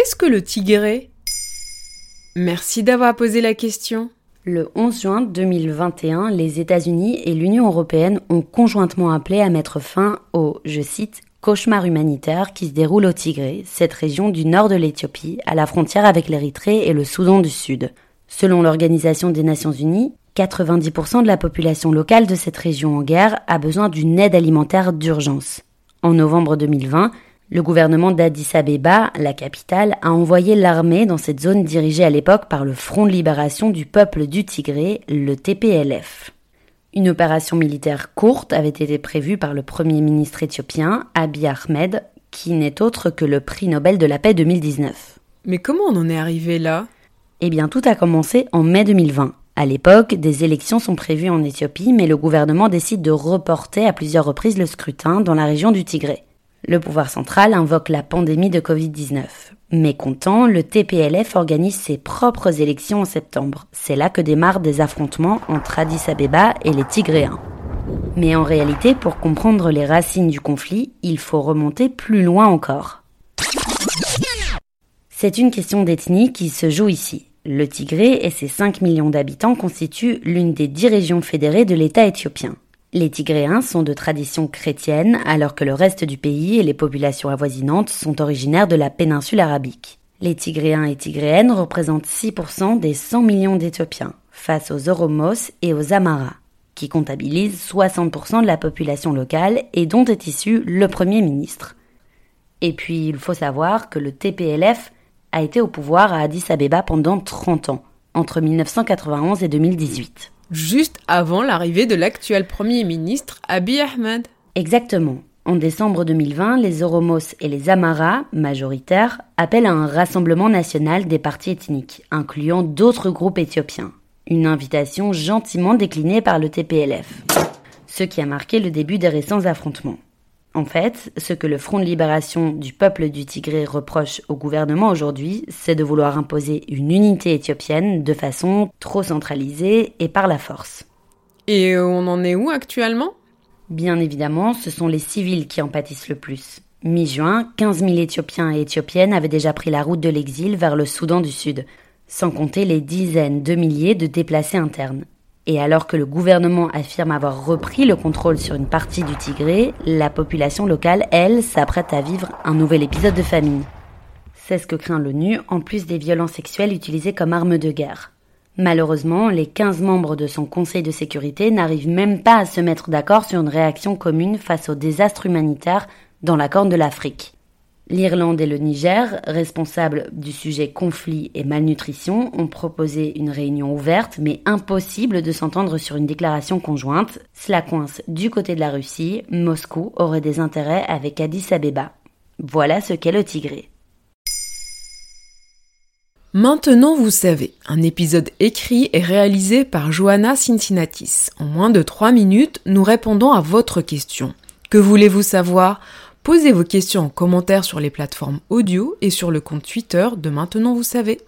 qu'est-ce que le Tigré Merci d'avoir posé la question. Le 11 juin 2021, les États-Unis et l'Union européenne ont conjointement appelé à mettre fin au, je cite, cauchemar humanitaire qui se déroule au Tigré, cette région du nord de l'Éthiopie, à la frontière avec l'Érythrée et le Soudan du Sud. Selon l'Organisation des Nations Unies, 90% de la population locale de cette région en guerre a besoin d'une aide alimentaire d'urgence. En novembre 2020, le gouvernement d'Addis Abeba, la capitale, a envoyé l'armée dans cette zone dirigée à l'époque par le Front de libération du peuple du Tigré, le TPLF. Une opération militaire courte avait été prévue par le premier ministre éthiopien, Abiy Ahmed, qui n'est autre que le prix Nobel de la paix 2019. Mais comment on en est arrivé là? Eh bien, tout a commencé en mai 2020. À l'époque, des élections sont prévues en Éthiopie, mais le gouvernement décide de reporter à plusieurs reprises le scrutin dans la région du Tigré. Le pouvoir central invoque la pandémie de Covid-19. Mécontent, le TPLF organise ses propres élections en septembre. C'est là que démarrent des affrontements entre Addis Abeba et les Tigréens. Mais en réalité, pour comprendre les racines du conflit, il faut remonter plus loin encore. C'est une question d'ethnie qui se joue ici. Le Tigré et ses 5 millions d'habitants constituent l'une des dix régions fédérées de l'État éthiopien. Les Tigréens sont de tradition chrétienne, alors que le reste du pays et les populations avoisinantes sont originaires de la péninsule arabique. Les Tigréens et Tigréennes représentent 6% des 100 millions d'Éthiopiens, face aux Oromos et aux Amaras, qui comptabilisent 60% de la population locale et dont est issu le Premier ministre. Et puis, il faut savoir que le TPLF a été au pouvoir à Addis Abeba pendant 30 ans, entre 1991 et 2018 juste avant l'arrivée de l'actuel Premier ministre Abiy Ahmed. Exactement. En décembre 2020, les Oromos et les Amaras, majoritaires, appellent à un rassemblement national des partis ethniques, incluant d'autres groupes éthiopiens. Une invitation gentiment déclinée par le TPLF. Ce qui a marqué le début des récents affrontements. En fait, ce que le Front de libération du peuple du Tigré reproche au gouvernement aujourd'hui, c'est de vouloir imposer une unité éthiopienne de façon trop centralisée et par la force. Et on en est où actuellement? Bien évidemment, ce sont les civils qui en pâtissent le plus. Mi-juin, 15 000 Éthiopiens et Éthiopiennes avaient déjà pris la route de l'exil vers le Soudan du Sud, sans compter les dizaines de milliers de déplacés internes. Et alors que le gouvernement affirme avoir repris le contrôle sur une partie du Tigré, la population locale, elle, s'apprête à vivre un nouvel épisode de famine. C'est ce que craint l'ONU, en plus des violences sexuelles utilisées comme arme de guerre. Malheureusement, les 15 membres de son Conseil de sécurité n'arrivent même pas à se mettre d'accord sur une réaction commune face au désastre humanitaire dans la Corne de l'Afrique. L'Irlande et le Niger, responsables du sujet conflit et malnutrition, ont proposé une réunion ouverte mais impossible de s'entendre sur une déclaration conjointe. Cela coince du côté de la Russie, Moscou aurait des intérêts avec Addis Abeba. Voilà ce qu'est le Tigré. Maintenant vous savez, un épisode écrit et réalisé par Johanna Cincinnatis. En moins de 3 minutes, nous répondons à votre question. Que voulez-vous savoir? Posez vos questions en commentaire sur les plateformes audio et sur le compte Twitter de Maintenant vous savez.